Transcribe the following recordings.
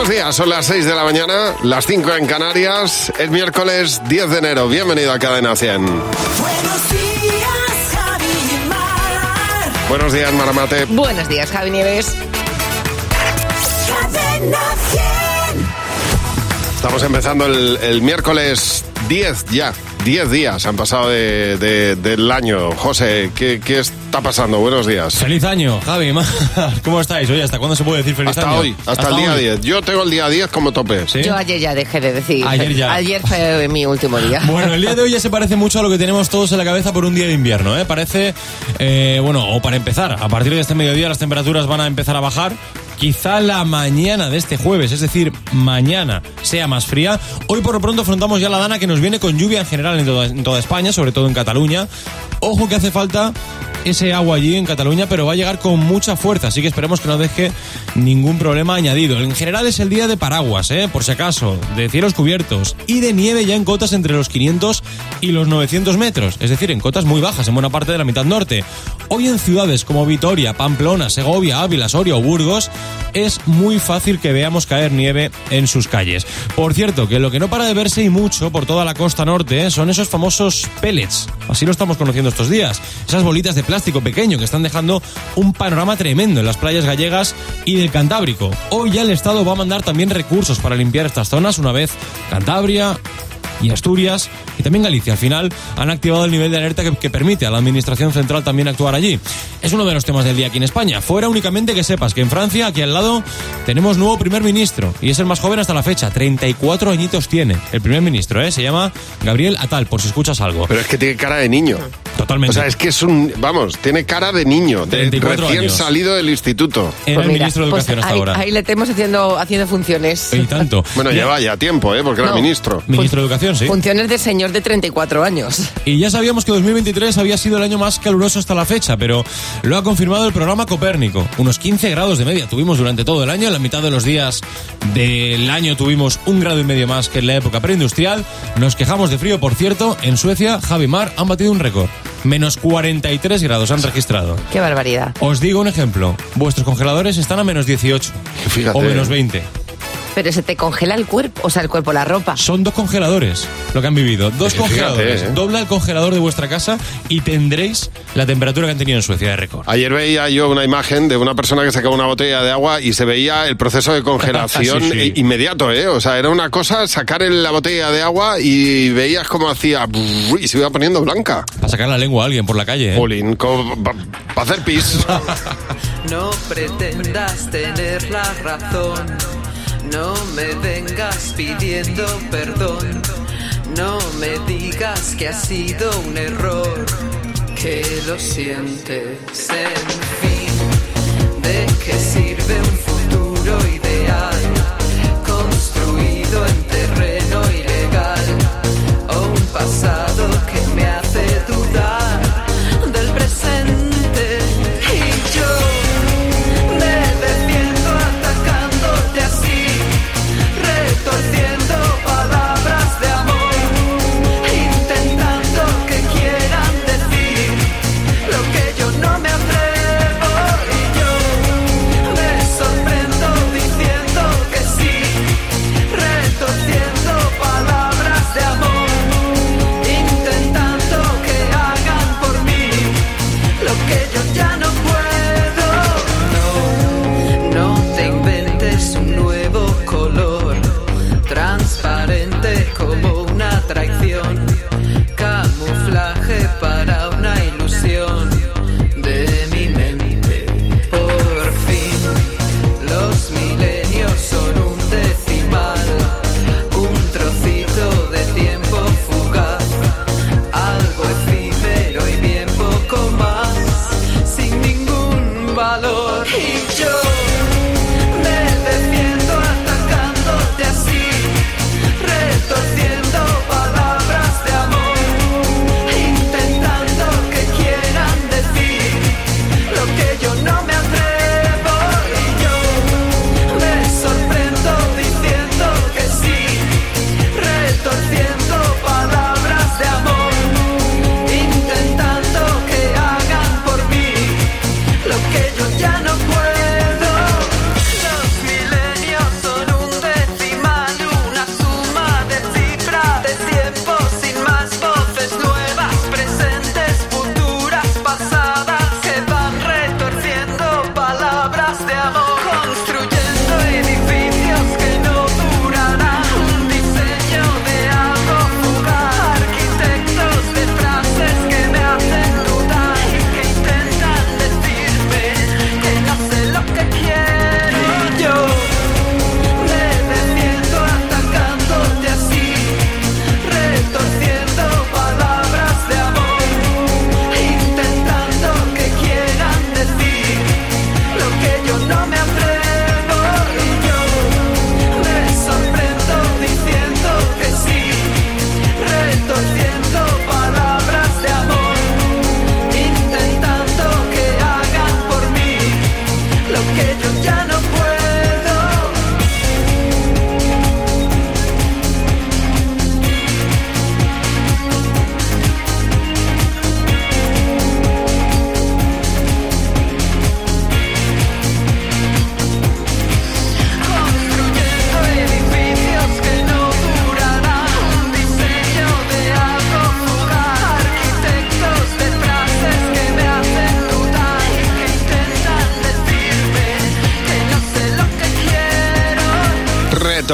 Buenos días, son las 6 de la mañana, las 5 en Canarias, es miércoles 10 de enero. Bienvenido a Cadena 100. Buenos días, Javi y Mar. Buenos días, Maramate. Buenos días, Javi Nieves. Cadena 100. Estamos empezando el, el miércoles 10 ya. 10 días han pasado de- de- del año. José, ¿qué, qué está pasando? Buenos días. Feliz año, Javi. Mar. ¿Cómo estáis? Oye, ¿hasta cuándo se puede decir feliz Hasta año? hoy, hasta, el día hoy. 10. Yo tengo el día 10 como tope. ¿Sí? Yo ayer ya dejé de decir. Ayer ya. Ayer fue mi último día. Bueno, el día de hoy ya se parece mucho a lo que tenemos todos en la cabeza por un día de invierno, ¿eh? Parece, eh, bueno, o para empezar, a partir de este mediodía las temperaturas van a empezar a bajar. Quizá la mañana de este jueves, es decir, mañana sea más fría. Hoy por lo pronto afrontamos ya la dana que nos viene con lluvia en general en toda, España, sobre todo en Cataluña. Ojo que hace falta ese agua allí en Cataluña, pero va a llegar con mucha fuerza, así que esperemos que no deje ningún problema añadido. En general es el día de paraguas, ¿eh? por si acaso, de cielos cubiertos y de nieve ya en cotas entre los 500 y los 900 metros, es decir, en cotas muy bajas en buena parte de la mitad norte. Hoy en ciudades como Vitoria, Pamplona, Segovia, Ávila, Soria o Burgos es muy fácil que veamos caer nieve en sus calles. Por cierto, que lo que no para de verse y mucho por toda la costa norte ¿eh? son esos famosos pellets, así lo estamos conociendo estos días, esas bolitas de plástico pequeño que están dejando un panorama tremendo en las playas gallegas y del Cantábrico. Hoy ya el Estado va a mandar también recursos para limpiar estas zonas una vez Cantabria, y Asturias y también Galicia. Al final han activado el nivel de alerta que, que permite a la Administración Central también actuar allí. Es uno de los temas del día aquí en España. Fuera únicamente que sepas que en Francia, aquí al lado, tenemos nuevo primer ministro y es el más joven hasta la fecha. 34 añitos tiene el primer ministro, ¿eh? Se llama Gabriel Atal, por si escuchas algo. Pero es que tiene cara de niño. Totalmente. O sea, es que es un. Vamos, tiene cara de niño, de 34 recién años. salido del instituto. Era Pues el mira, ministro de pues Educación hasta ahí, ahora. Ahí le tenemos haciendo, haciendo funciones. Y tanto. Bueno, Ya- lleva ya tiempo, ¿eh? Porque era ministro. Ministro de Educación, sí. Funciones de señor de 34 años. Y ya sabíamos que 2023 había sido el año más caluroso hasta la fecha, pero lo ha confirmado el programa Copérnico. Unos 15 grados de media tuvimos durante todo el año. En la mitad de los días del año tuvimos un grado y medio más que en la época preindustrial. Nos quejamos de frío, por cierto. En Suecia, Javi Mar han batido un récord. Menos 43 grados han registrado. Qué barbaridad. Os digo un ejemplo. Vuestros congeladores están a menos 18. Fíjate. O menos 20. Pero se te congela el cuerpo, o sea, el cuerpo, la ropa. Son dos congeladores lo que han vivido. Dos Fíjate, congeladores. ¿eh? Dobla el congelador de vuestra casa y tendréis la temperatura que han tenido en Suecia de récord. Ayer veía yo una imagen de una persona que sacaba una botella de agua y se veía el proceso de congelación Sí, sí. i- inmediato, ¿eh? O sea, era una cosa sacar el- la botella de agua y veías cómo hacía y se iba poniendo blanca. Para sacar la lengua a alguien por la calle. ¿eh? Para hacer pis. No pretendas tener la razón, no me vengas pidiendo perdón, no me digas que ha sido un error, que lo sientes, en fin, ¿de qué sirve un futuro ideal construido en terreno ilegal o un pasado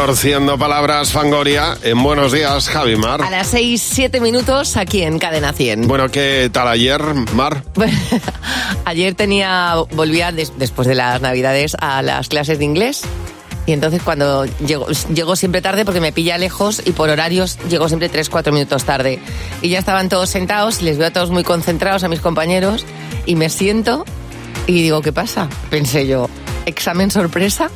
Retorciendo palabras, Fangoria. En buenos días, Javi Mar. A las 6, 7 minutos aquí en Cadena 100. Bueno, ¿qué tal ayer, Mar? Ayer tenía, volvía des- después de las navidades a las clases de inglés. Y entonces cuando llego, llego siempre tarde porque me pilla lejos y por horarios llego siempre 3, 4 minutos tarde. Y ya estaban todos sentados y les veo a todos muy concentrados a mis compañeros y me siento y digo, ¿qué pasa? Pensé yo, ¿examen sorpresa?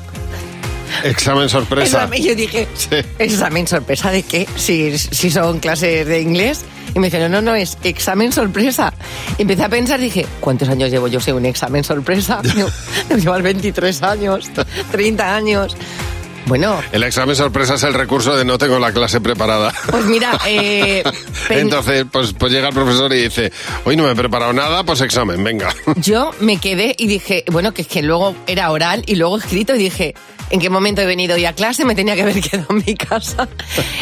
Examen sorpresa. Examen, yo dije, Sí. ¿examen sorpresa de qué? Si, si son clases de inglés. Y me dijeron, no, no, es examen sorpresa. Y empecé a pensar, dije, ¿cuántos años llevo yo sin un examen sorpresa? Debo llevar 23 años, 30 años. Bueno, El examen sorpresa es el recurso de no tengo la clase preparada. pues mira, eh, Entonces, pues, pues llega el profesor y dice, hoy no me he preparado nada, pues examen, venga. yo me quedé y dije, bueno, que es que luego era oral y luego escrito y dije, ¿en qué momento he venido hoy a clase? Me tenía que haber quedado en mi casa.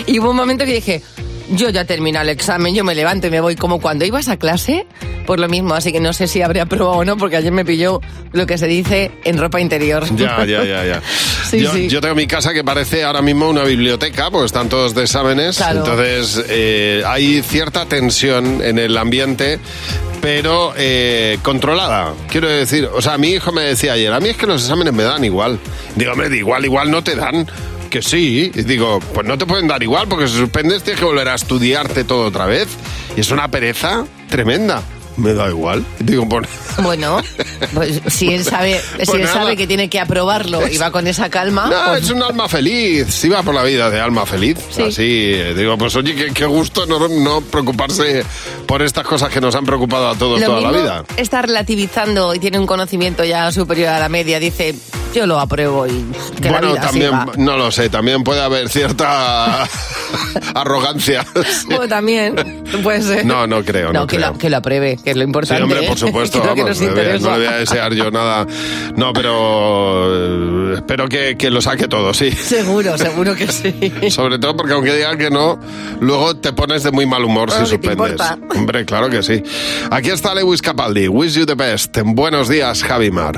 Y hubo un momento que dije, yo ya terminé el examen, yo me levanto y me voy como cuando ibas a clase, por lo mismo, así que no sé si habré aprobado o no, porque ayer me pilló lo que se dice en ropa interior. Ya, ya, ya, ya. Sí, yo, sí. yo tengo mi casa que parece ahora mismo una biblioteca, porque están todos de exámenes. Claro. Entonces, eh, hay cierta tensión en el ambiente, pero eh, controlada. Quiero decir, o sea, mi hijo me decía ayer, a mí es que los exámenes me dan igual. Digo, hombre, igual, igual no te dan. Que sí, y digo, pues no te pueden dar igual, porque si suspendes tienes que volver a estudiarte todo otra vez. Y es una pereza tremenda. Me da igual. Digo, pues, Bueno, pues si él sabe, si él sabe que tiene que aprobarlo y va con esa calma, No, pues es un alma feliz. Sí va por la vida de alma feliz. Sí. Así, eh, digo, pues oye, qué, qué gusto no, no preocuparse por estas cosas que nos han preocupado a todos lo toda la vida. está relativizando y tiene un conocimiento ya superior a la media, dice, yo lo apruebo y que la bueno, vida también, siga. no lo sé, también puede haber cierta arrogancia. Sí. También, puede ser. No, no creo, no que, creo. Lo, que lo apruebe, que es lo Sí, importante. hombre, ¿eh? por supuesto, Que es lo que vamos, nos no, le voy a- interesa. no le voy a desear yo nada. No, pero eh, espero que, que lo saque todo, sí. Seguro, seguro que sí. Sobre todo porque aunque digan que no, luego te pones de muy mal humor Bueno, si ¿qué te suspendes. Hombre, claro que sí. Aquí está Lewis Capaldi, Wish You the Best. Buenos días, Javi Mar.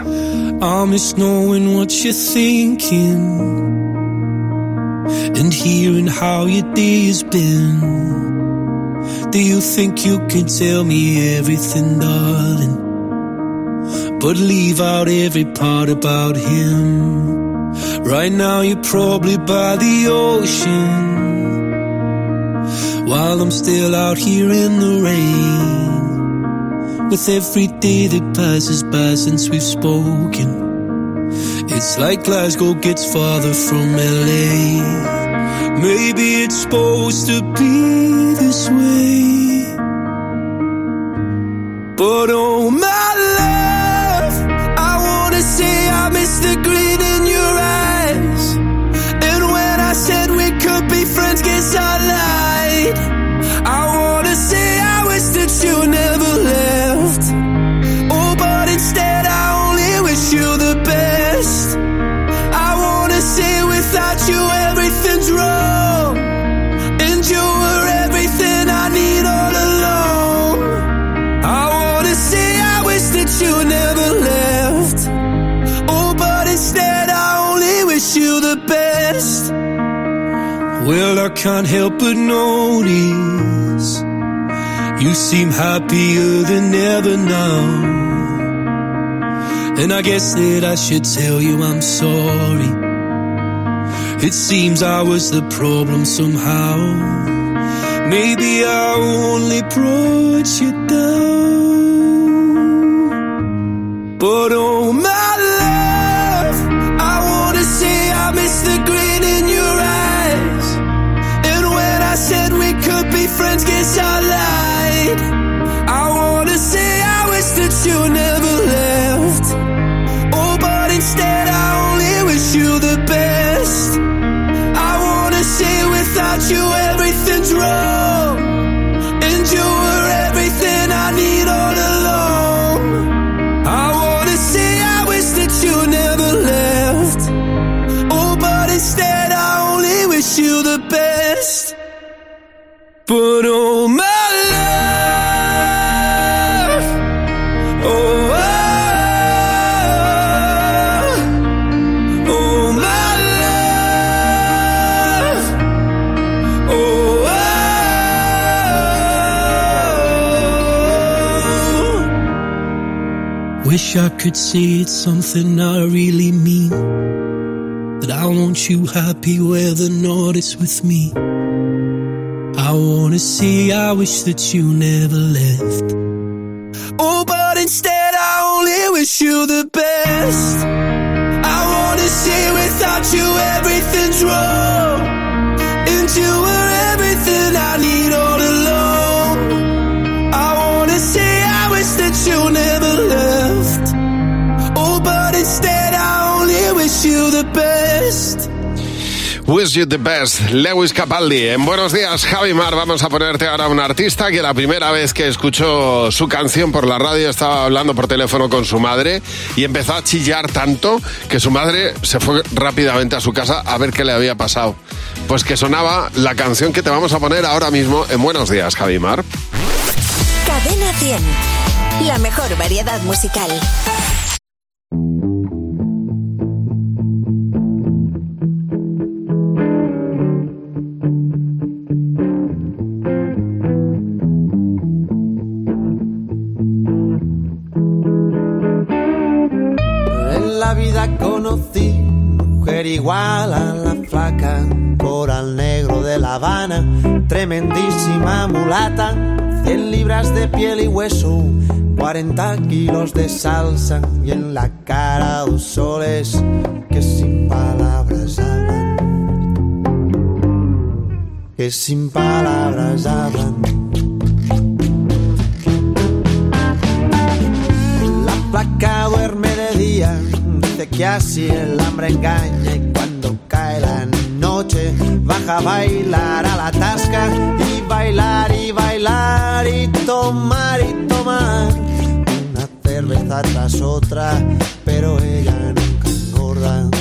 I miss knowing what you're thinking and hearing how your day has been. Do you think you can tell me everything, darling? But leave out every part about him. Right now, you're probably by the ocean while I'm still out here in the rain. With every day that passes by since we've spoken. It's like Glasgow gets farther from LA. Maybe it's supposed to be this way. But oh my love, can't help but notice you seem happier than ever now. And I guess that I should tell you I'm sorry. It seems I was the problem somehow. Maybe I only brought you down. But oh my love, I wanna say I miss the friends, guess I lied. I wanna say I wish that you never left. Oh, but instead I only wish you the best. I wanna say without you everything's wrong. And you were everything I need all along. I wanna say I wish that you never left. Oh, but instead I only wish you the best. But all my love, oh, ah, my love, oh. Ah. Wish I could say it's something I really mean. That I want you happy where the north is with me. I wanna say I wish that you never left. Oh, but instead I only wish you the best. I wanna say without you everything's wrong. And you were everything I need oh, Wish you the best, Lewis Capaldi. En Buenos Días, Javi Mar, vamos a ponerte ahora un artista que la primera vez que escuchó su canción por la radio estaba hablando por teléfono con su madre y empezó a chillar tanto que su madre se fue rápidamente a su casa a ver qué le había pasado. Pues que sonaba la canción que te vamos a poner ahora mismo en Buenos Días, Javi Mar. Cadena 100. La mejor variedad musical. Igual a la flaca, coral negro de La Habana, tremendísima mulata, 100 libras de piel y hueso, 40 kilos de salsa y en la cara dos soles que sin palabras hablan, que sin palabras hablan. La placa duerme de día, dice que así el hambre engaña baja a bailar a la tasca y bailar y bailar y tomar y tomar una cerveza tras otra, pero ella nunca engorda.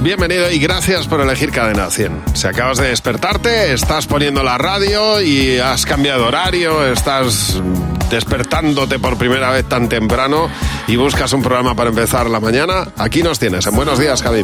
Bienvenido y gracias por elegir Cadena 100. Si acabas de despertarte, estás poniendo la radio y has cambiado horario, estás despertándote por primera vez tan temprano y buscas un programa para empezar la mañana, aquí nos tienes. En Buenos días, Javi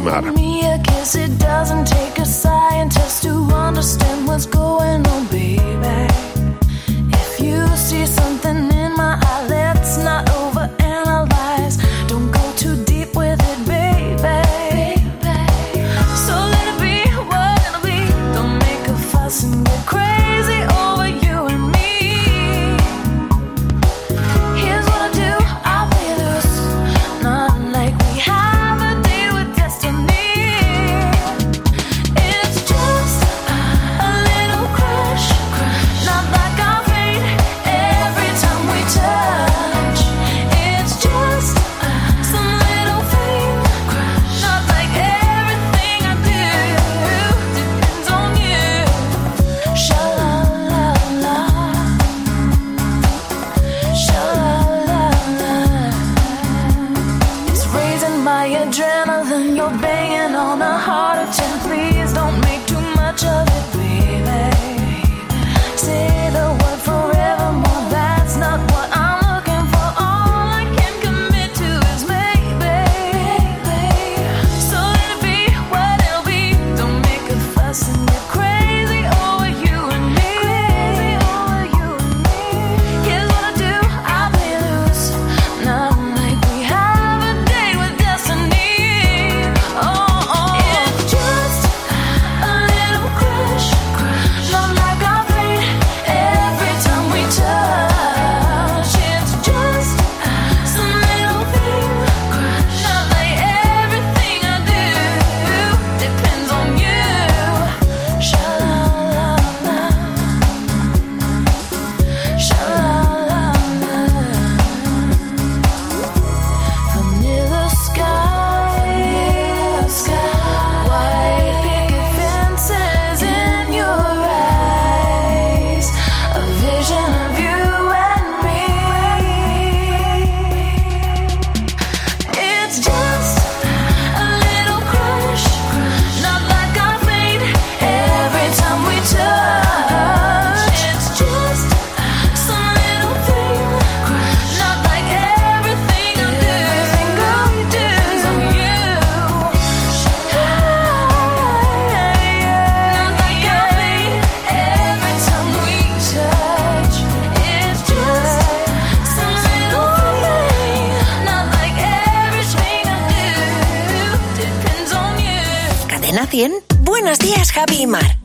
Cadena 100. Buenos días, Javi y Mar.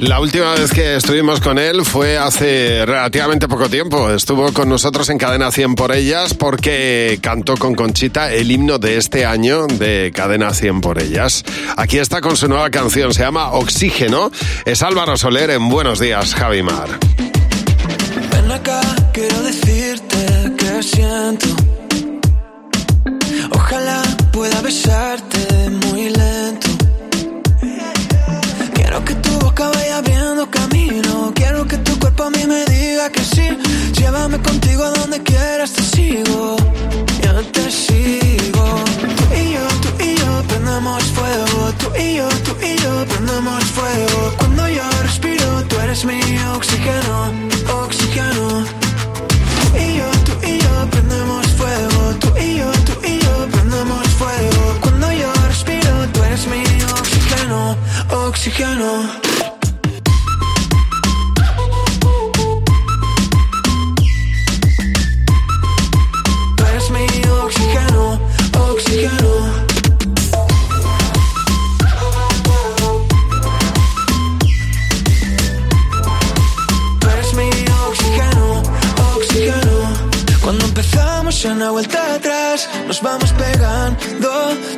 La última vez que estuvimos con él fue hace relativamente poco tiempo. Estuvo con nosotros en Cadena 100 por ellas porque cantó con Conchita el himno de este año de Cadena 100 por ellas. Aquí está con su nueva canción, se llama Oxígeno. Es Álvaro Soler en Buenos Días, Javi Mar. Ven acá, quiero decirte que siento. Ojalá pueda besarte muy lento. Abriendo camino. Quiero que tu cuerpo a mí me diga que sí. Llévame contigo a donde quieras, te sigo. Yo te sigo. Tú y yo, tú y yo prendemos fuego. Tú y yo, tú y yo prendemos fuego. Cuando yo respiro, tú eres mi oxígeno, oxígeno. Tú y yo, tú y yo prendemos fuego. Tú y yo, tú y yo prendemos fuego. Cuando yo respiro, tú eres mi oxígeno, oxígeno. Oxígeno. Tú eres mi oxígeno, oxígeno. Cuando empezamos ya no hay vuelta atrás, nos vamos pegando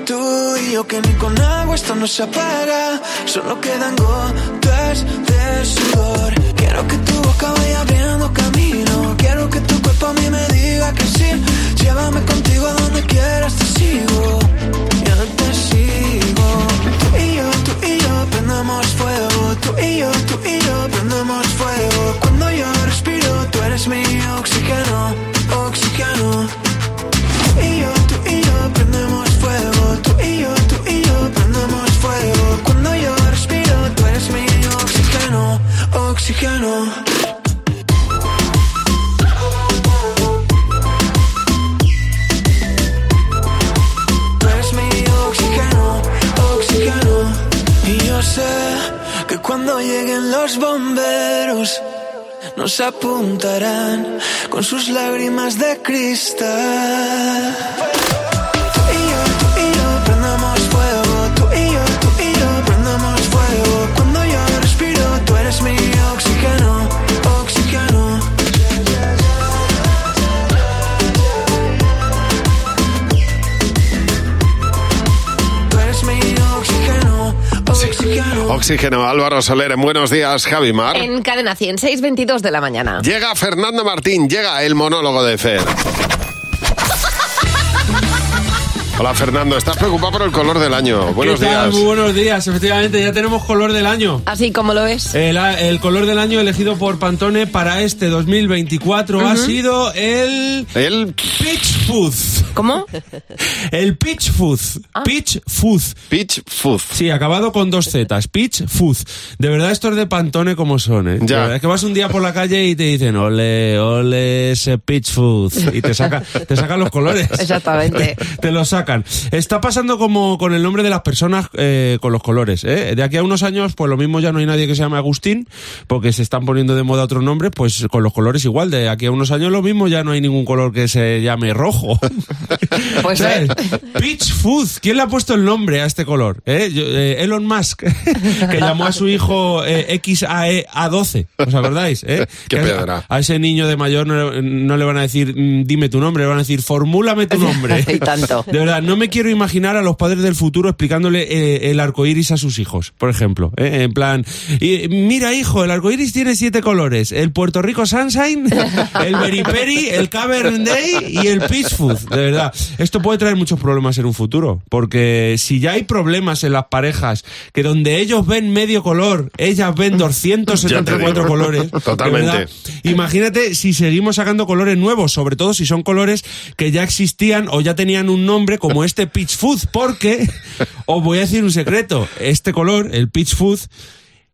tú y yo que ni con agua esto no se apaga, solo quedan gotas de sudor. Quiero que tu boca vaya abriendo camino, quiero que tu a mí me diga que sí. Llévame contigo a donde quieras, te sigo, yo te sigo. Tú y yo, tú y yo prendemos fuego, tú y yo, tú y yo prendemos fuego. Cuando yo respiro, tú eres mi nos apuntarán con sus lágrimas de cristal. Oxígeno. Álvaro Soler en Buenos Días, Javi Mar. En cadena 100, 6.22 de la mañana. Llega Fernando Martín, llega el monólogo de Fer. Hola Fernando, ¿estás preocupado por el color del año? Buenos ¿Qué tal? días. Muy buenos días. Efectivamente, ya tenemos color del año. Así como lo ves. El, el color del año elegido por Pantone para este 2024 ha sido el El Peach Fuzz. ¿Cómo? El Pitch Food. Pitch Food. Pitch Food. Sí, acabado con dos zetas. Pitch Food. De verdad, estos de Pantone como son, ¿eh? Ya. De verdad, Es que vas un día por la calle y te dicen, ole, ole, ese Pitch Food. Y te saca, te sacan los colores. Exactamente. te los sacan. Está pasando como con el nombre de las personas eh, con los colores. ¿eh? De aquí a unos años, pues lo mismo ya no hay nadie que se llame Agustín, porque se están poniendo de moda otros nombres, pues con los colores igual. De aquí a unos años lo mismo ya no hay ningún color que se llame rojo. Pues ¿Sabes? eh, Peach Food. ¿Quién le ha puesto el nombre a este color? ¿Eh? Yo- eh, Elon Musk, que llamó a su hijo eh, XAE A12. ¿Os acordáis? eh? Qué Que a- piedra. A, ese niño de mayor no, le- no le van a decir mm, dime tu nombre, le van a decir formúlame tu nombre. Y tanto. De verdad, no me quiero imaginar a los padres del futuro explicándole eh, el arco iris a sus hijos, por ejemplo. ¿eh? En plan, y, mira, hijo, el arco iris tiene siete colores: el Puerto Rico Sunshine, el Berry Peri, el Cabernet Day y el Peach Food. De verdad, esto puede traer muchos problemas en un futuro, porque si ya hay problemas en las parejas que donde ellos ven medio color, ellas ven 274 digo. colores. Totalmente. Imagínate si seguimos sacando colores nuevos, sobre todo si son colores que ya existían o ya tenían un nombre como este Peach Food, porque os voy a decir un secreto, este color, el Peach Food,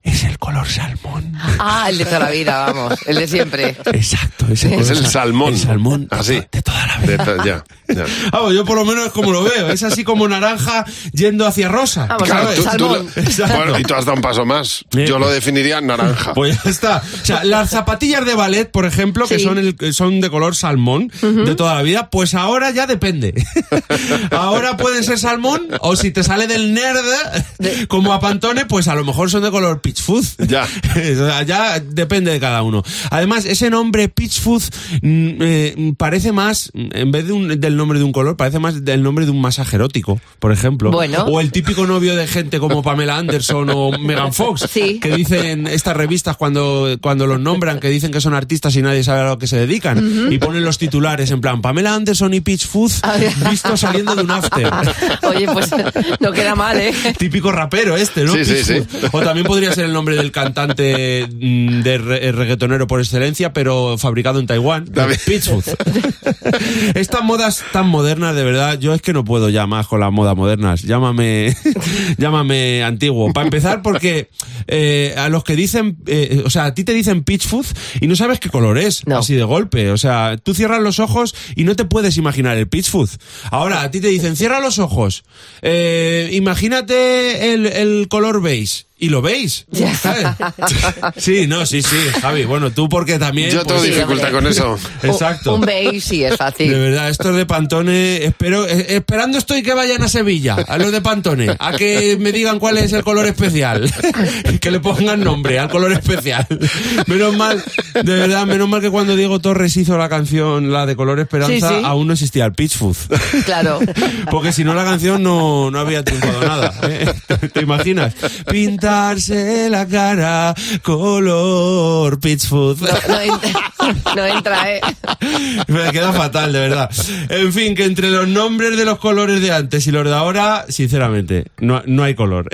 es el color salmón. Ah, el de toda la vida, vamos. El de siempre. Exacto, ese color Es el sal- salmón. El salmón. Así. De toda la De vida. to- ya, ya. Vamos, yo por lo menos es como lo veo, es así como naranja yendo hacia rosa. Vamos, Claro, ¿sabes? tú- tú Salmón. lo- Exacto. Bueno, y tú has dado un paso más. Yo lo definiría naranja. Pues ya está. O sea, las zapatillas de ballet, por ejemplo, que son, el, son de color salmón de toda la vida, pues ahora ya depende. ahora pueden ser salmón o si te sale del nerd, como a Pantone, pues a lo mejor son de color peach food. Ya. O sea, ya depende de cada uno. Además, ese nombre peach food mm, eh, parece más, en vez de un- del nombre de un color, parece más del nombre de un masaje erótico, por ejemplo. Bueno. O el típico novio de gente como Pamela Anderson o Megan Fox. Sí. Que dicen estas revistas cuando, cuando los nombran, que dicen que son artistas y nadie sabe a lo que se dedican. Y ponen los titulares en plan, Pamela Anderson y Peach Food visto saliendo de un after. Oye, pues no queda mal, ¿eh? Típico rapero este, ¿no? Sí, sí, sí. O también podría ser el nombre del cantante mm, de re- reggaetonero por excelencia, pero fabricado en Taiwán. Food. Estas modas tan modernas, de verdad, yo es que no puedo ya más con las modas modernas. Llámame, llámame antiguo. Para empezar, porque eh, a los que dicen, eh, o sea, a ti te dicen peach food y no sabes qué color es, No. así de golpe. O sea, tú cierras los ojos y no te puedes imaginar el peach food. Ahora, a ti te dicen, cierra los ojos, eh, imagínate el, el color beige. Y lo veis. Sí, no, sí, sí, Javi. Bueno, tú porque también... Yo tengo pues, sí, dificultad con eso. Exacto. Un beige sí es De fácil. verdad, estos de Pantone, espero, eh, esperando estoy que vayan a Sevilla, a los de Pantone, a que me digan cuál es el color especial, que le pongan nombre al color especial. Menos mal, de verdad, menos mal que cuando Diego Torres hizo la canción, la de color esperanza, Sí, sí. aún no existía el Peach Food. Claro. Porque si no la canción no, no había triunfado nada. ¿eh? ¿Te imaginas? Pintarse la cara color Peach Food. No, no entra, no entra, ¿eh? Me queda fatal, de verdad. En fin, que entre los nombres de los colores de antes y los de ahora, sinceramente, no, no hay color.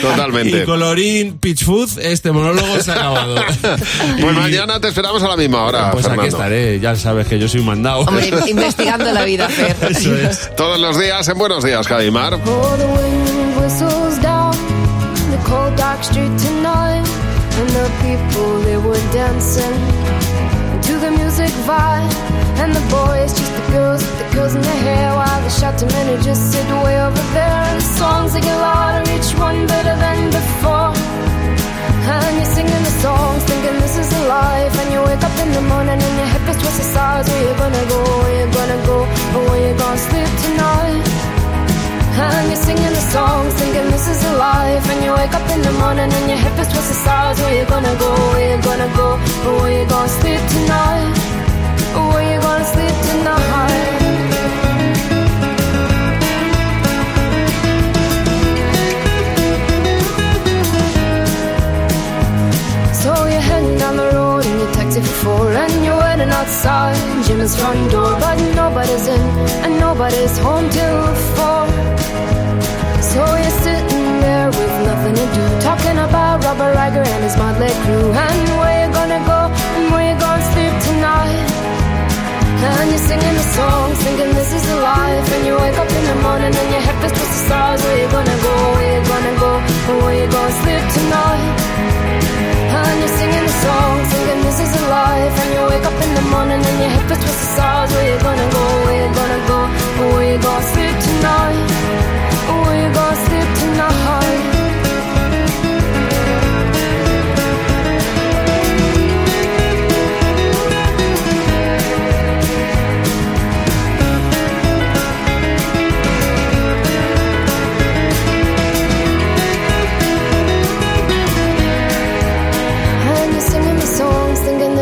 Totalmente. Y colorín, pitch food, este monólogo se ha acabado. Pues Y- mañana te esperamos a la misma hora, Pues aquí estaré, ya sabes que yo soy un mandado. Hombre, investigando la vida, Fer. Eso es. Todos los días en Buenos Días, Javimar. To the music vibe, and the boys just the girls with the girls in their hair, while the shouting men who just sit way over there, and the songs they get louder, each one better than before. And you're singing the songs, thinking this is a life. And you wake up in the morning and your hip is twisted sides. Where you gonna go? Where you gonna go? Or where you gonna sleep tonight? And you're singing the songs, thinking this is a life. And you wake up in the morning and your hip is twisted sides. Where you gonna go? Where you gonna go? Or where you gonna sleep tonight? Or where you gonna sleep tonight? And outside Jimmy's front door But nobody's in and nobody's home till four So you're sitting there with nothing to do Talking about Robert Riger and his motley crew And where you gonna go and where you gonna sleep tonight And you're singing the song, thinking this is the life. And you wake up in the morning and your head feels towards the stars. Where you gonna go? Where you gonna go? Or where you gonna sleep tonight? And you're singing the song, this is a life. And you wake up in the morning and your feels towards the stars. Where you gonna go? Where you gonna go? Where you gonna sleep tonight? Where you gonna sleep tonight?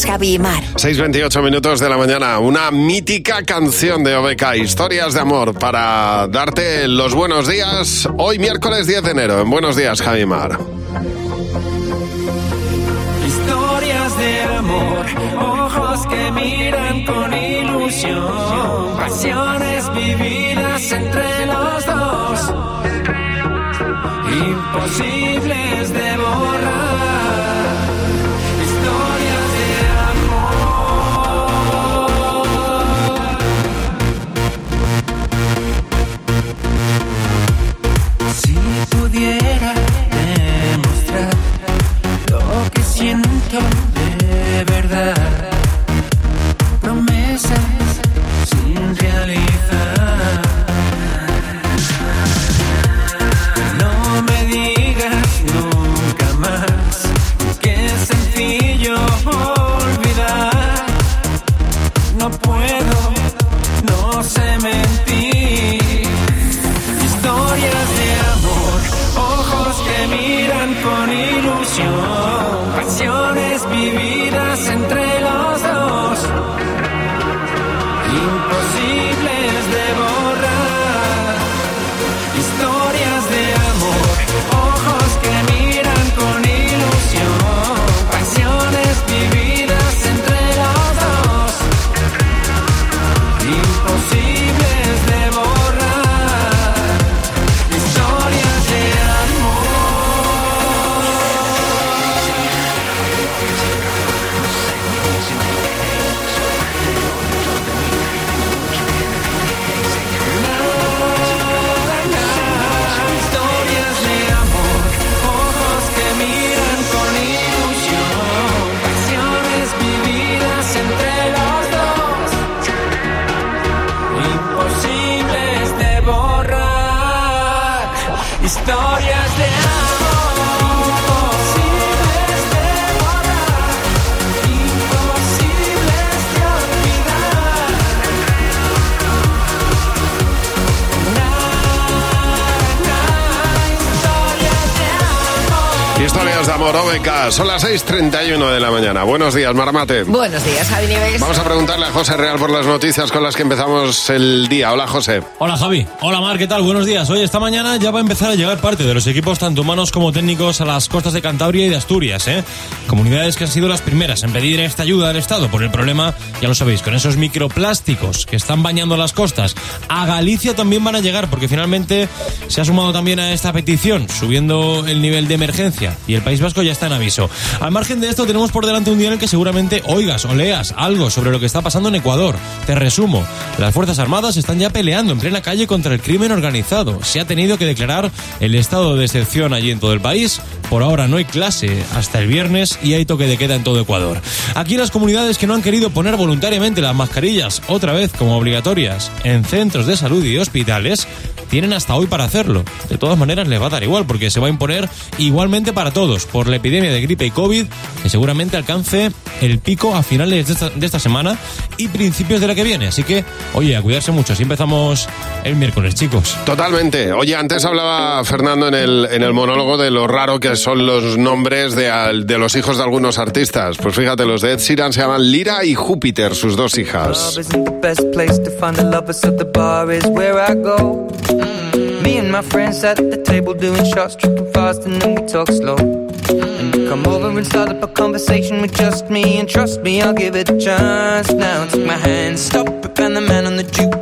Días, Javi y Mar. 6.28 minutos de la mañana, una mítica canción de OBK, Historias de Amor, para darte los buenos días. Hoy miércoles 10 de enero. En Buenos Días, Javimar. Historias de amor, ojos que miran con ilusión, pasiones vividas entre los dos, imposibles 6.31 de la mañana. Buenos días, Maramate. Buenos días, Javi Nieves. Vamos a preguntarle a José Real por las noticias con las que empezamos el día. Hola, José. Hola Javi, hola Mar, ¿qué tal? Buenos días. Hoy esta mañana ya va a empezar a llegar parte de los equipos tanto humanos como técnicos a las costas de Cantabria y de Asturias, ¿eh? Comunidades que han sido las primeras en pedir esta ayuda al Estado por el problema, ya lo sabéis, con esos microplásticos que están bañando las costas. A Galicia también van a llegar porque finalmente se ha sumado también a esta petición, subiendo el nivel de emergencia y el País Vasco ya está en aviso. Al margen de esto, tenemos por delante un día en el que seguramente oigas o leas algo sobre lo que está pasando en Ecuador. Te resumo, las Fuerzas Armadas están ya peleando en plena calle contra el crimen organizado. Se ha tenido que declarar el estado de excepción allí en todo el país. Por ahora no hay clase hasta el viernes y hay toque de queda en todo Ecuador. Aquí las comunidades que no han querido poner voluntariamente las mascarillas otra vez como obligatorias en centros de salud y hospitales tienen hasta hoy para hacerlo. De todas maneras les va a dar igual porque se va a imponer igualmente para todos por la epidemia de gripe y COVID que seguramente alcance el pico a finales de esta, de esta semana y principios de la que viene. Así que, oye, a cuidarse mucho. Así empezamos el miércoles, chicos. Totalmente. Oye, antes hablaba Fernando en el, en el monólogo de lo raro que son los nombres de, al- de los hijos de algunos artistas. Pues fíjate, los de Ed Sheeran se llaman Lira y Júpiter, sus dos hijas. go. Me and my friends at the table doing shots, tripping fast, and then we talk slow. Come over and start up a conversation with just me, and trust me, I'll give it a chance. Now take my hand, stop it, and the man on the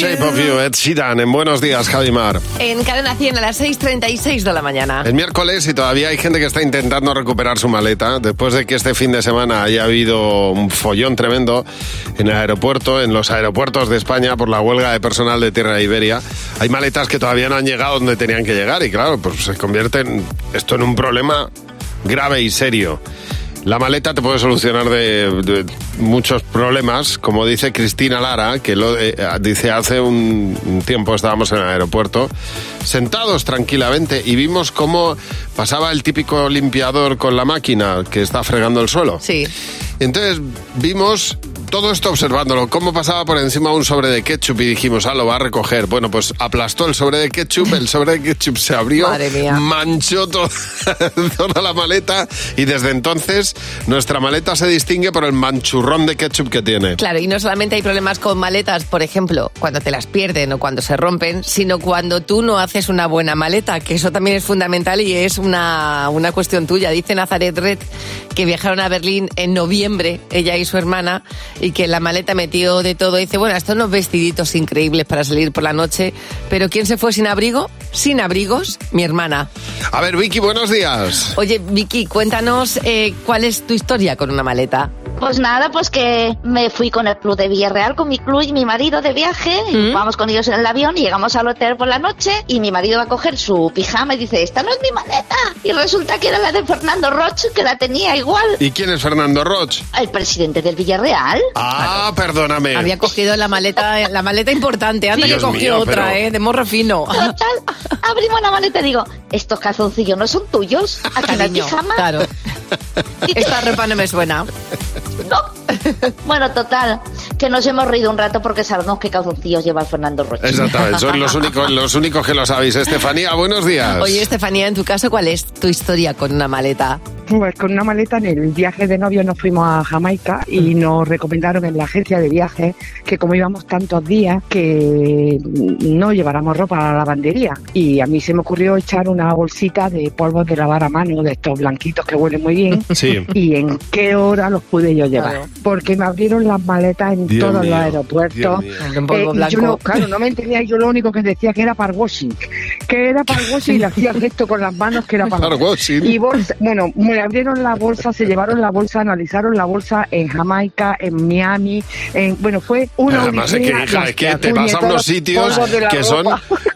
Shape of you. Ed Sheeran, en Buenos Días, Javimar. En Cadena 100 a las 6.36 de la mañana. Es miércoles y todavía hay gente que está intentando recuperar su maleta después de que este fin de semana haya habido un follón tremendo en el aeropuerto, en los aeropuertos de España por la huelga de personal de Tierra de Iberia. Hay maletas que todavía no han llegado donde tenían que llegar y claro, pues se convierte en- esto en un problema grave y serio. La maleta te puede solucionar de, de muchos problemas, como dice Cristina Lara, que lo eh, dice hace un un tiempo estábamos en el aeropuerto, sentados tranquilamente y vimos cómo pasaba el típico limpiador con la máquina que está fregando el suelo. Sí. Entonces vimos todo esto observándolo, cómo pasaba por encima un sobre de ketchup y dijimos, ah, lo va a recoger. Bueno, pues aplastó el sobre de ketchup, el sobre de ketchup se abrió, Madre mía. manchó to- toda la maleta y desde entonces nuestra maleta se distingue por el manchurrón de ketchup que tiene. Claro, y no solamente hay problemas con maletas, por ejemplo, cuando te las pierden o cuando se rompen, sino cuando tú no haces una buena maleta, que eso también es fundamental y es una, una cuestión tuya. Dice Nazaret Red que viajaron a Berlín en noviembre, ella y su hermana, y que en la maleta metió de todo. Dice, bueno, estos unos vestiditos increíbles para salir por la noche, pero ¿quién se fue sin abrigo? Sin abrigos, mi hermana. A ver, Vicky, buenos días. Oye, Vicky, cuéntanos eh, cuál es tu historia con una maleta. Pues nada, pues que me fui con el club de Villarreal, con mi club y mi marido de viaje, y vamos con ellos en el avión y llegamos al hotel por la noche y mi marido va a coger su pijama y dice, esta no es mi maleta. Y resulta que era la de Fernando Roch, que la tenía igual. ¿Y quién es Fernando Roch? El presidente del Villarreal. Ah, perdóname. Había cogido la maleta, la maleta importante, anda Dios que cogió mío, otra, pero- eh, de morro fino. Total, abrimos la maleta y digo, estos calzoncillos no son tuyos. Aquí no hay pijama. claro. Esta ropa no me suena. Bueno, total, que nos hemos reído un rato porque sabemos qué calzoncillos lleva Fernando Roch. Exactamente, son los únicos, los únicos que lo sabéis. Estefanía, buenos días. Oye, Estefanía, en tu caso, ¿cuál es tu historia con una maleta? Pues con una maleta en el viaje de novio nos fuimos a Jamaica y nos recomendaron en la agencia de viajes que como íbamos tantos días que no lleváramos ropa a la lavandería. Y a mí se me ocurrió echar una bolsita de polvos de lavar a mano, de estos blanquitos que huelen muy bien. Sí. ¿Y en qué hora los pude yo llevar? Claro. Porque me abrieron las maletas en Dios todos mío, los aeropuertos. Eh, y yo no, claro, no me entendía yo lo único que decía que era para washing, que era para washing y le hacía el gesto con las manos que era para Para washing. Y bolsa, bueno, abrieron la bolsa, se llevaron la bolsa, analizaron la bolsa en Jamaica, en Miami, en, bueno, fue una Además, es que, hija, es que te vas a unos sitios que son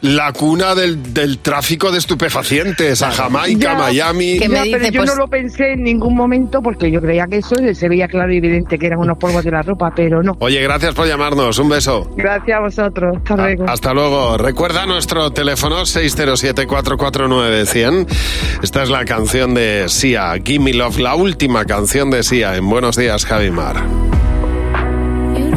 la cuna del, del tráfico de estupefacientes. A Jamaica, Ya. Miami. Que me Ya, dice, pero yo pues- no lo pensé en ningún momento porque yo creía que eso se veía claro y evidente que eran unos polvos de la ropa, pero no. Oye, gracias por llamarnos. Un beso. Gracias a vosotros. Hasta luego. Hasta luego. Recuerda nuestro teléfono 607-449-100. Esta es la canción de Sia, Gimme Love, la última canción de Sia en Buenos Días, Javimar. You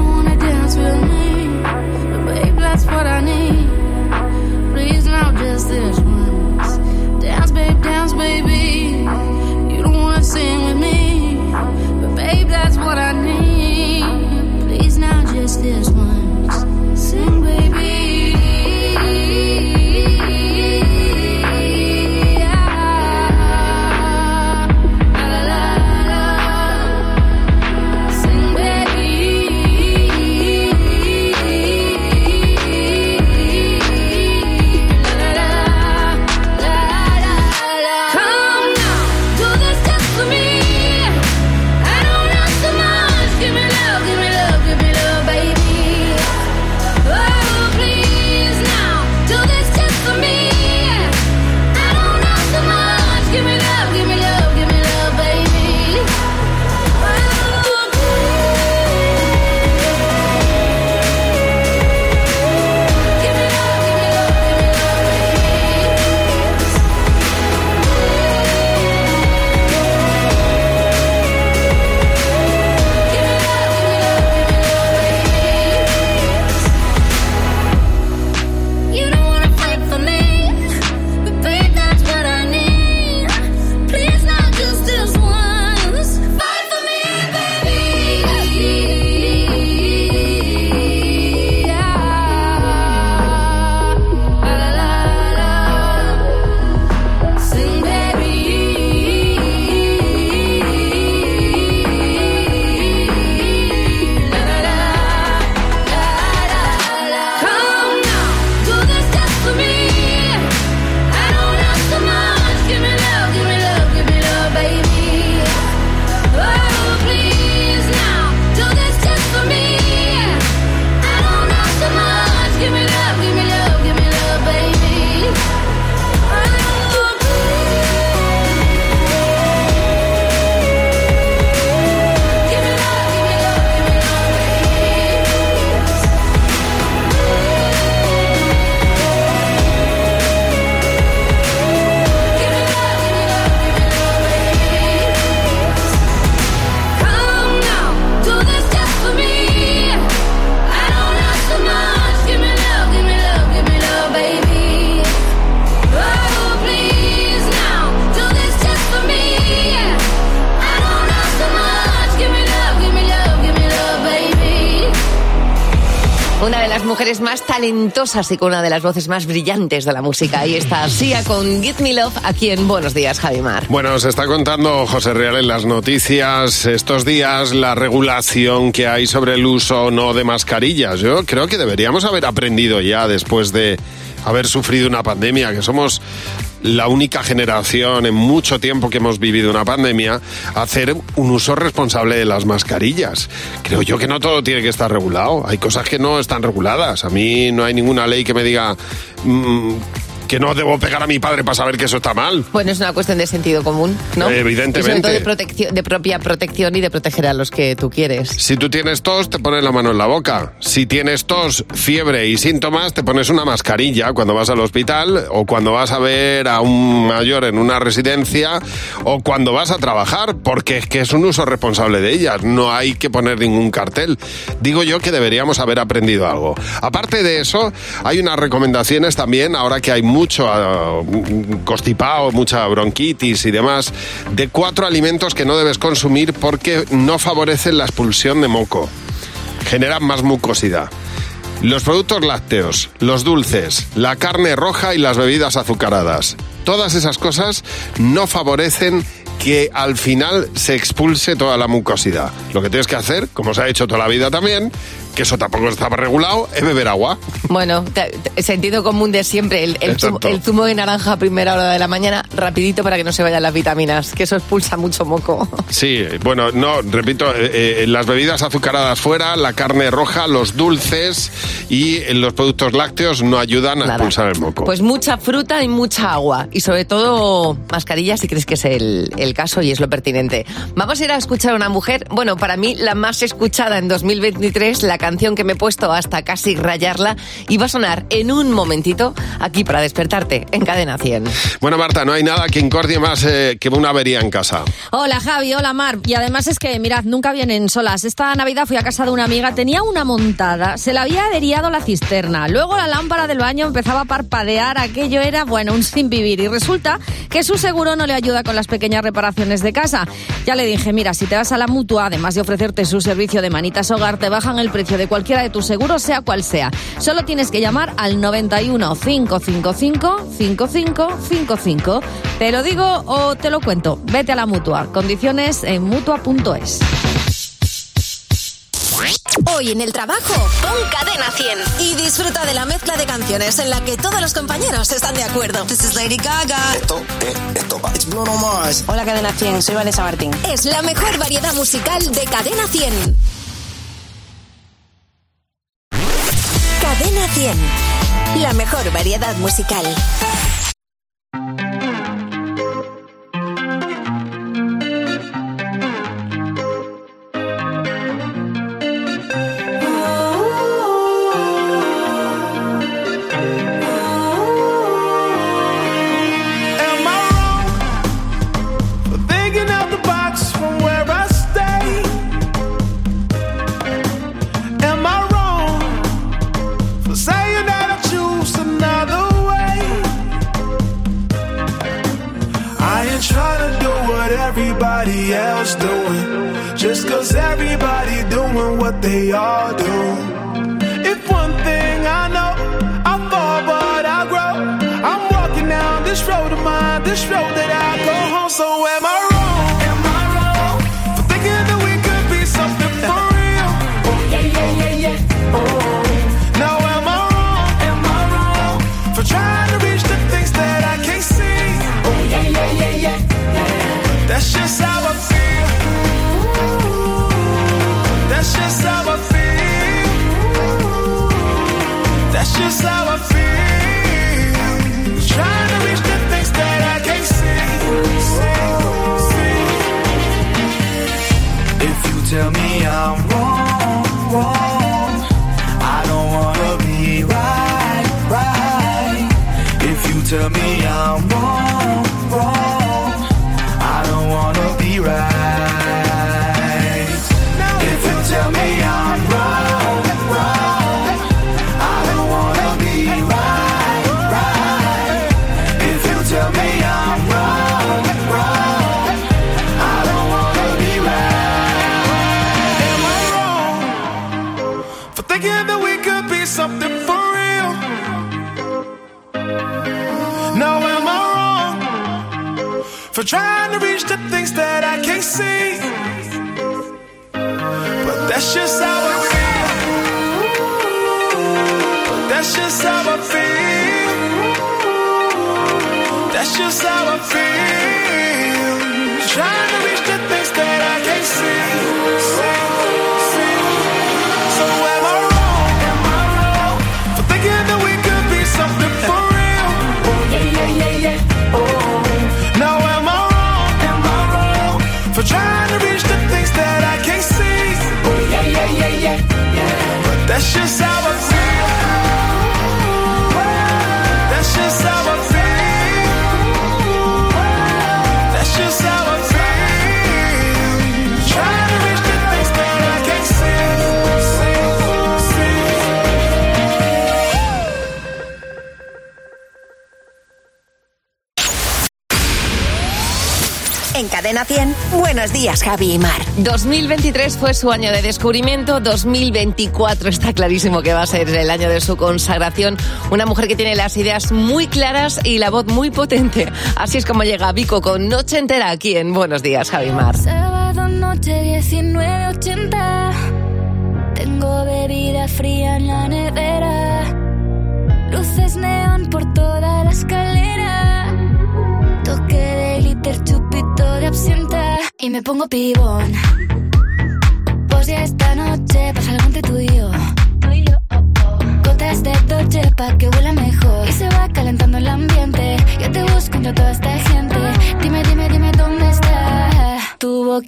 don't wanna mujeres más talentosas y con una de las voces más brillantes de la música. Ahí está Sia con Give Me Love aquí en Buenos Días, Javimar. Bueno, se está contando José Real en las noticias estos días la regulación que hay sobre el uso o no de mascarillas. Yo creo que deberíamos haber aprendido ya después de haber sufrido una pandemia, que somos la única generación en mucho tiempo que hemos vivido una pandemia, hacer un uso responsable de las mascarillas. Creo yo que no todo tiene que estar regulado. Hay cosas que no están reguladas. A mí no hay ninguna ley que me diga mm, que no debo pegar a mi padre para saber que eso está mal. Bueno, es una cuestión de sentido común, ¿no? Evidentemente. Y sobre todo de, protección, de propia protección y de proteger a los que tú quieres. Si tú tienes tos, te pones la mano en la boca. Si tienes tos, fiebre y síntomas, te pones una mascarilla cuando vas al hospital o cuando vas a ver a un mayor en una residencia o cuando vas a trabajar, porque es que es un uso responsable de ellas. No hay que poner ningún cartel. Digo yo que deberíamos haber aprendido algo. Aparte de eso, hay unas recomendaciones también, ahora que hay mucho ah, constipado, mucha bronquitis y demás, de cuatro alimentos que no debes consumir porque no favorecen la expulsión de moco. Generan más mucosidad. Los productos lácteos, los dulces, la carne roja y las bebidas azucaradas. Todas esas cosas no favorecen que al final se expulse toda la mucosidad. Lo que tienes que hacer, como se ha hecho toda la vida también, que eso tampoco estaba regulado, es beber agua. Bueno, te- te- sentido común de siempre, el, el zumo, Exacto. el zumo de naranja a primera hora de la mañana, rapidito para que no se vayan las vitaminas, que eso expulsa mucho moco. Sí, bueno, no, repito, eh, eh, las bebidas azucaradas fuera, la carne roja, los dulces y eh, los productos lácteos no ayudan a expulsar el moco. Pues mucha fruta y mucha agua. Y sobre todo mascarilla si crees que es el, el caso y es lo pertinente. Vamos a ir a escuchar a una mujer, bueno, para mí la más escuchada en 2023, la canción que me he puesto hasta casi rayarla, y va a sonar en un momentito aquí para despertarte en Cadena 100. Bueno, Marta, no hay nada que incordie más eh, que una avería en casa. Hola Javi, hola Mar. Y además es que, mirad, nunca vienen solas. Esta Navidad fui a casa de una amiga, tenía una montada, se le había averiado la cisterna. Luego la lámpara del baño empezaba a parpadear, aquello era, bueno, un sin vivir. Y resulta que su seguro no le ayuda con las pequeñas reparaciones de casa. Ya le dije, mira, si te vas a la mutua, además de ofrecerte su servicio de manitas hogar, te bajan el precio de cualquiera de tus seguros, sea cual sea. Solo tienes que llamar al 91 555 5555. Te lo digo o te lo cuento. Vete a la mutua. Condiciones en mutua.es. Hoy en el trabajo, pon Cadena 100 y disfruta de la mezcla de canciones en la que todos los compañeros están de acuerdo. This is Lady Gaga. Esto es esto. It's Bruno Mars. Hola Cadena 100, soy Vanessa Martín. Es la mejor variedad musical de Cadena 100. Cadena 100. La mejor variedad musical. For trying to reach the things that I can't see. But that's just how I feel. That's just how I feel. That's just how I feel. precious hour. Cadena 100, buenos días, Javi y Mar. 2023 fue su año de descubrimiento, 2024 está clarísimo que va a ser el año de su consagración. Una mujer que tiene las ideas muy claras y la voz muy potente. Así es como llega Vico con Noche Entera aquí en Buenos Días, Javi y Mar. Sábado noche 1980. Tengo bebida fría en la nevera. Luces neón por Y me pongo pibón. Pues ya esta noche pasa algo entre tú y yo. Gotas de Dolce pa' que huela mejor. Y se va calentando el ambiente. Yo te busco entre toda esta gente. Dime, dime, dime dónde está.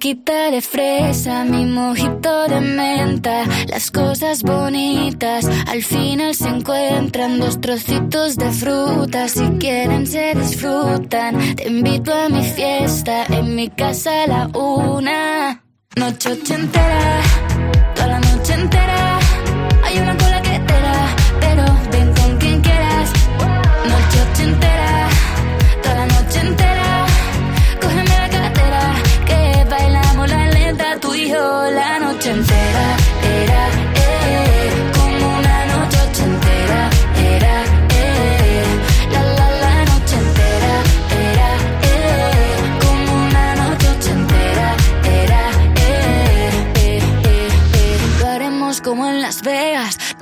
Tu boquita de fresa, mi mojito de menta. Las cosas bonitas al final se encuentran. Dos trocitos de fruta, si quieren se disfrutan. Te invito a mi fiesta, en mi casa a la una. Noche ochentera,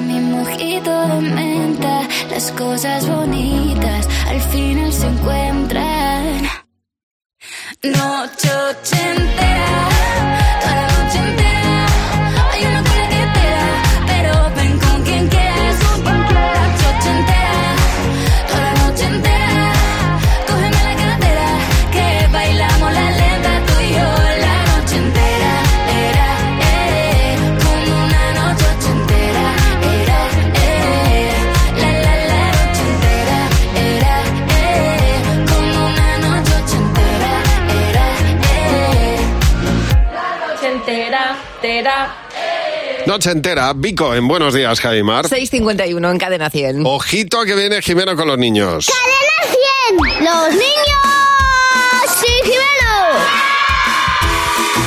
Mi mojito de menta. Las cosas bonitas al final se encuentran. Noche ochentera, Noche entera, Vico, en Buenos Días, Javimar. 6.51 en Cadena 100. Ojito que viene Jimeno con los niños. ¡Cadena 100! ¡Los niños!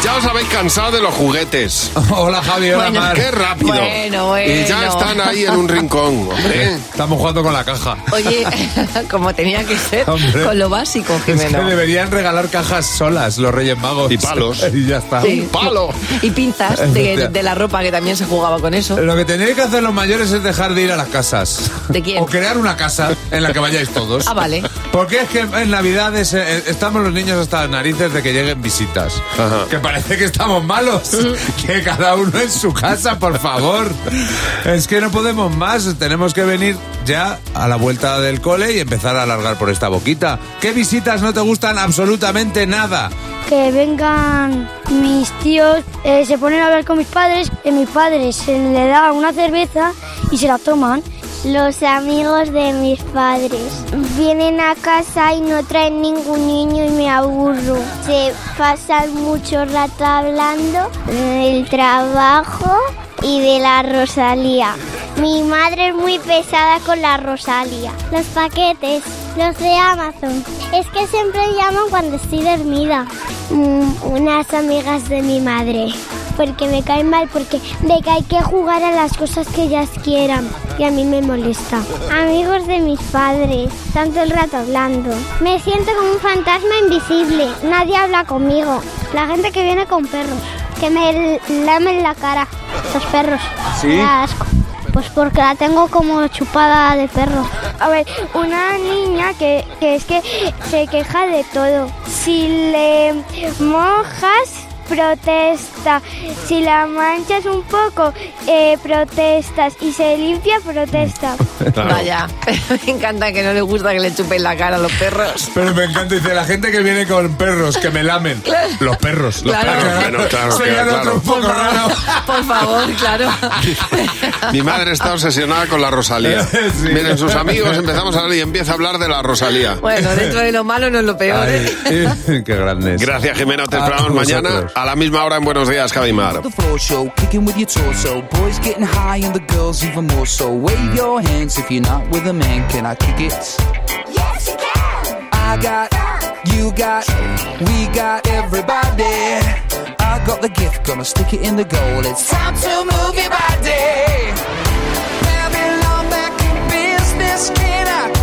Ya os habéis cansado de los juguetes. Hola Javi, hola Bueno. Mar. Qué rápido. Bueno, bueno. Y ya están ahí en un rincón, hombre. Estamos jugando con la caja. Oye, como tenía que ser, Hombre. con lo básico, Es que Jimeno. deberían regalar cajas solas los Reyes Magos. Y palos. y ya está. Sí. Palo. Y pinzas de, de la ropa, que también se jugaba con eso. Lo que tenéis que hacer los mayores es dejar de ir a las casas. ¿De quién? O crear una casa en la que vayáis todos. Ah, vale. Porque es que en Navidades eh, estamos los niños hasta las narices de que lleguen visitas. Ajá. Que parece que estamos malos. que cada uno en su casa, por favor. es que no podemos más. Tenemos que venir ya a la vuelta del cole y empezar a alargar por esta boquita. ¿Qué visitas no te gustan absolutamente nada? que vengan mis tíos, eh, se ponen a hablar con mis padres, y mis padres se le da una cerveza y se la toman. Los amigos de mis padres vienen a casa y no traen ningún niño y me aburro. Se pasan mucho rato hablando del trabajo y de la Rosalía. Mi madre es muy pesada con la Rosalía. Los paquetes, los de Amazon. Es que siempre llaman cuando estoy dormida. Mm, unas amigas de mi madre. Porque me caen mal, porque de que hay que jugar a las cosas que ellas quieran. Y a mí me molesta. Amigos de mis padres. Tanto el rato hablando. Me siento como un fantasma invisible. Nadie habla conmigo. La gente que viene con perros. Que me lamen la cara. Los perros. ¿Sí? Me da asco. Pues porque la tengo como chupada de perro. A ver, una niña que, que es que se queja de todo. Si le mojas, protesta. Si la manchas un poco, eh, protestas. Y se limpia, protesta. Vaya, me encanta que no le gusta que le chupen la cara a los perros. Pero me encanta, dice la gente que viene con perros, que me lamen. Los perros, los Claro. perros. Bueno, claro, Sería claro, otro claro. un poco raro. Por favor, claro. Mi madre está obsesionada con la Rosalía. Sí. Miren, sus amigos empezamos a hablar y empieza a hablar de la Rosalía. Bueno, dentro de lo malo no es lo peor. ¿eh? Ay, qué grandes. Gracias, Jimeno. Te esperamos mañana vosotros. A la misma hora en Buenos Días, Javimar. The floor show, kicking with your torso. Boys getting high and the girls even more so. Wave your hands if you're not with a man. Can I kick it? Yes, you can. I got, you got, we got everybody. I got the gift, gonna stick it in the goal. It's time to move your body. Babylon back in business. Can I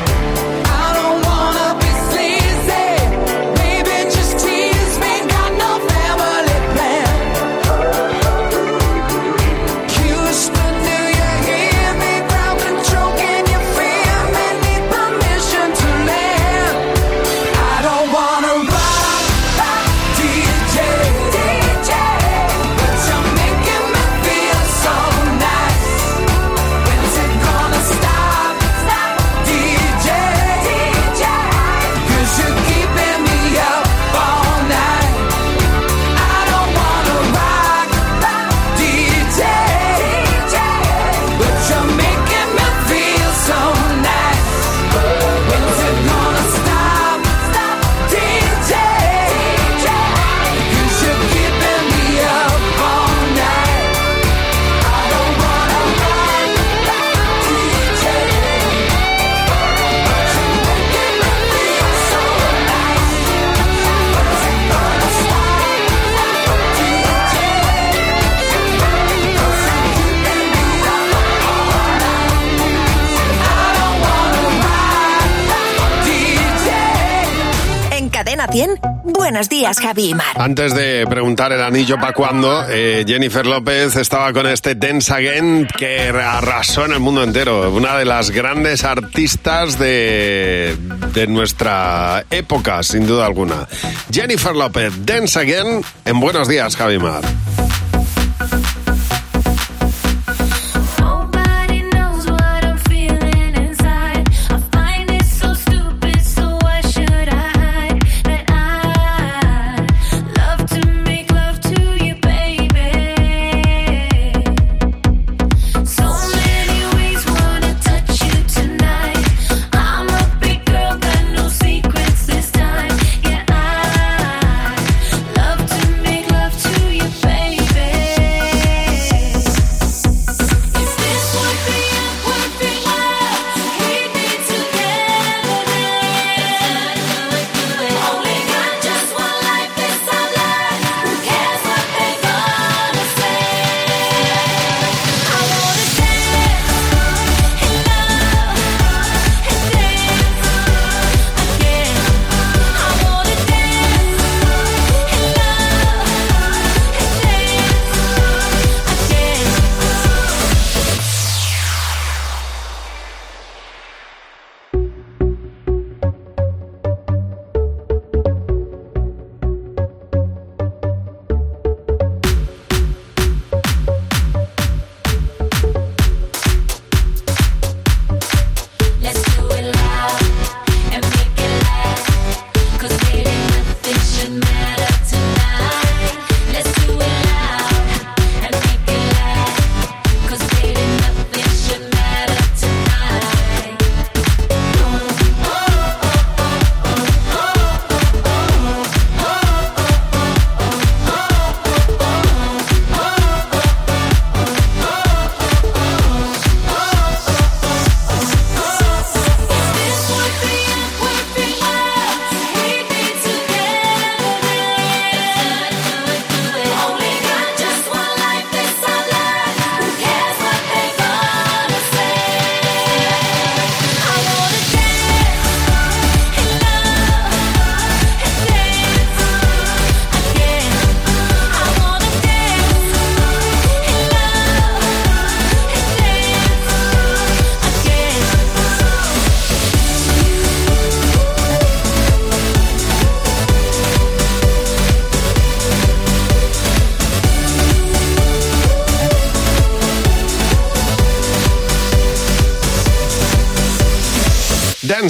100, Buenos días, Javi Mar. Antes de preguntar el anillo para cuándo, eh, Jennifer López estaba con este Dance Again que arrasó en el mundo entero. Una de las grandes artistas de, de nuestra época, sin duda alguna. Jennifer López, Dance Again en Buenos días, Javi Mar.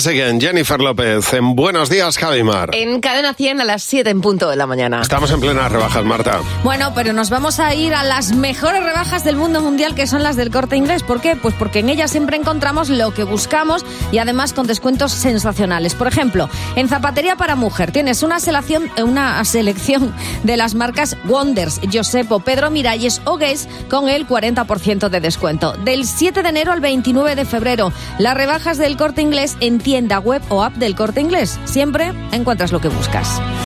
Dance Again, Jennifer López en Buenos días, Javi y Mar. En Cadena 100 a las 7 en punto de la mañana. Estamos en plenas rebajas, Marta. Bueno, pero nos vamos a ir a las mejores rebajas del mundo mundial, que son las del corte inglés. ¿Por qué? Pues porque en ellas siempre encontramos lo que buscamos y además con descuentos sensacionales. Por ejemplo, en zapatería para mujer tienes una selección, una selección de las marcas Wonders, Josepo, Pedro Miralles o Guess con el 40% de descuento. Del 7 de enero al 29 de febrero, las rebajas del corte inglés en tienda web o app del corte inglés. Siempre encuentras lo que buscas.